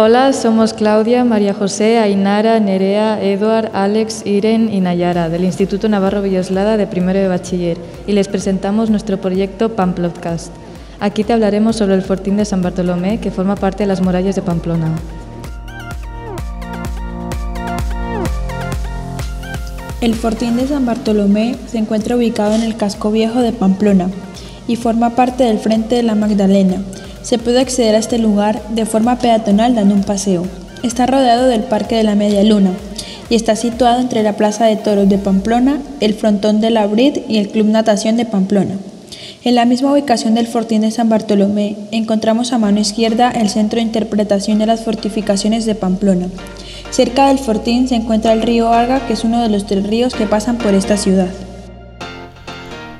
Hola, somos Claudia, María José, Ainara, Nerea, Eduard, Alex, Iren y Nayara del Instituto Navarro Villoslada de primero de bachiller y les presentamos nuestro proyecto Pamplotcast. Aquí te hablaremos sobre el fortín de San Bartolomé que forma parte de las murallas de Pamplona. El fortín de San Bartolomé se encuentra ubicado en el casco viejo de Pamplona y forma parte del Frente de la Magdalena. Se puede acceder a este lugar de forma peatonal dando un paseo. Está rodeado del Parque de la Media Luna y está situado entre la Plaza de Toros de Pamplona, el Frontón de la Brit y el Club Natación de Pamplona. En la misma ubicación del Fortín de San Bartolomé encontramos a mano izquierda el Centro de Interpretación de las Fortificaciones de Pamplona. Cerca del Fortín se encuentra el río Arga, que es uno de los tres ríos que pasan por esta ciudad.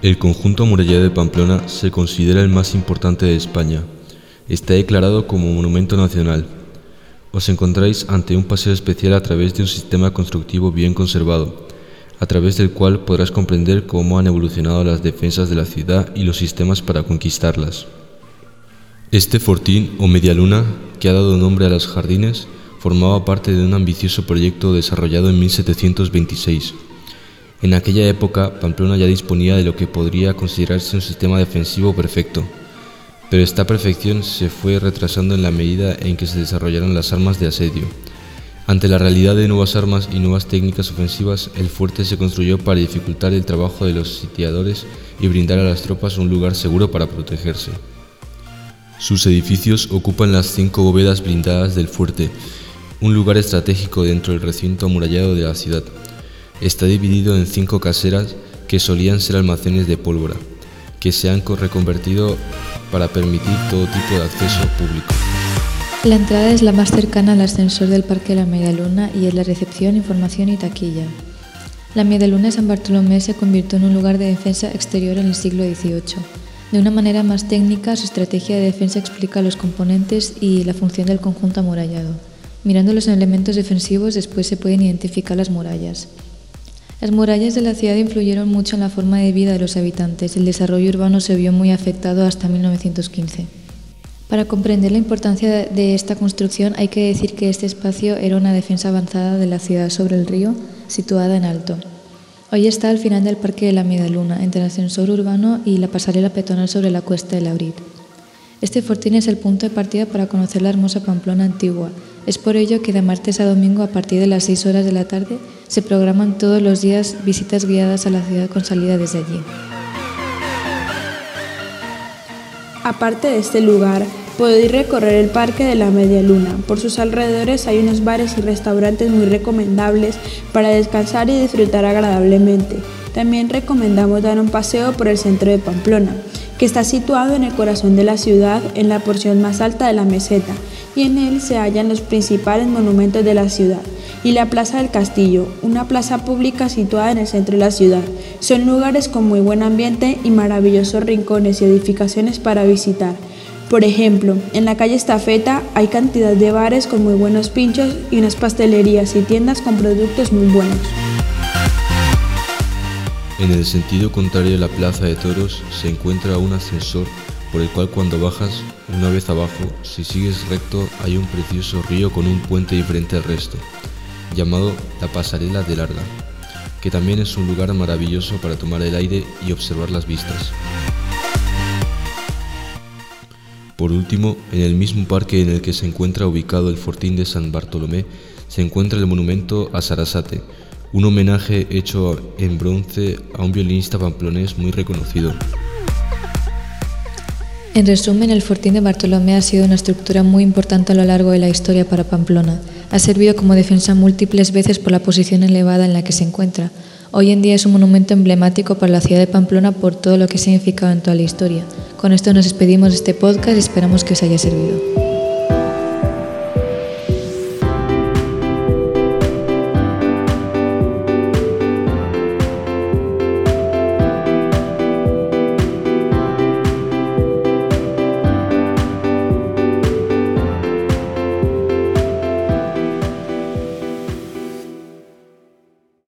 El conjunto amurallado de Pamplona se considera el más importante de España. Está declarado como Monumento Nacional. Os encontráis ante un paseo especial a través de un sistema constructivo bien conservado, a través del cual podrás comprender cómo han evolucionado las defensas de la ciudad y los sistemas para conquistarlas. Este fortín o medialuna, que ha dado nombre a los jardines, formaba parte de un ambicioso proyecto desarrollado en 1726. En aquella época, Pamplona ya disponía de lo que podría considerarse un sistema defensivo perfecto, pero esta perfección se fue retrasando en la medida en que se desarrollaron las armas de asedio, ante la realidad de nuevas armas y nuevas técnicas ofensivas, el fuerte se construyó para dificultar el trabajo de los sitiadores y brindar a las tropas un lugar seguro para protegerse. Sus edificios ocupan las cinco bóvedas blindadas del fuerte, un lugar estratégico dentro del recinto amurallado de la ciudad. Está dividido en cinco caseras que solían ser almacenes de pólvora, que se han reconvertido para permitir todo tipo de acceso público. La entrada es la más cercana al ascensor del Parque de la Medialuna y es la recepción, información y taquilla. La Medialuna de San Bartolomé se convirtió en un lugar de defensa exterior en el siglo XVIII. De una manera más técnica, su estrategia de defensa explica los componentes y la función del conjunto amurallado. Mirando los elementos defensivos, después se pueden identificar las murallas. Las murallas de la ciudad influyeron mucho en la forma de vida de los habitantes. El desarrollo urbano se vio muy afectado hasta 1915. Para comprender la importancia de esta construcción hay que decir que este espacio era una defensa avanzada de la ciudad sobre el río, situada en alto. Hoy está al final del Parque de la Luna, entre el ascensor urbano y la pasarela peatonal sobre la cuesta de Laurit. Este fortín es el punto de partida para conocer la hermosa Pamplona antigua. Es por ello que de martes a domingo a partir de las 6 horas de la tarde se programan todos los días visitas guiadas a la ciudad con salida desde allí. Aparte de este lugar, podéis recorrer el Parque de la Media Luna. Por sus alrededores hay unos bares y restaurantes muy recomendables para descansar y disfrutar agradablemente. También recomendamos dar un paseo por el centro de Pamplona, que está situado en el corazón de la ciudad, en la porción más alta de la meseta, y en él se hallan los principales monumentos de la ciudad y la Plaza del Castillo, una plaza pública situada en el centro de la ciudad. Son lugares con muy buen ambiente y maravillosos rincones y edificaciones para visitar. Por ejemplo, en la calle Estafeta hay cantidad de bares con muy buenos pinchos y unas pastelerías y tiendas con productos muy buenos. En el sentido contrario de la Plaza de Toros se encuentra un ascensor por el cual cuando bajas una vez abajo, si sigues recto hay un precioso río con un puente diferente al resto llamado la Pasarela de Larga, que también es un lugar maravilloso para tomar el aire y observar las vistas. Por último, en el mismo parque en el que se encuentra ubicado el Fortín de San Bartolomé, se encuentra el monumento a Sarasate, un homenaje hecho en bronce a un violinista pamplonés muy reconocido. En resumen, el Fortín de Bartolomé ha sido una estructura muy importante a lo largo de la historia para Pamplona. Ha servido como defensa múltiples veces por la posición elevada en la que se encuentra. Hoy en día es un monumento emblemático para la ciudad de Pamplona por todo lo que ha significado en toda la historia. Con esto nos despedimos de este podcast y esperamos que os haya servido.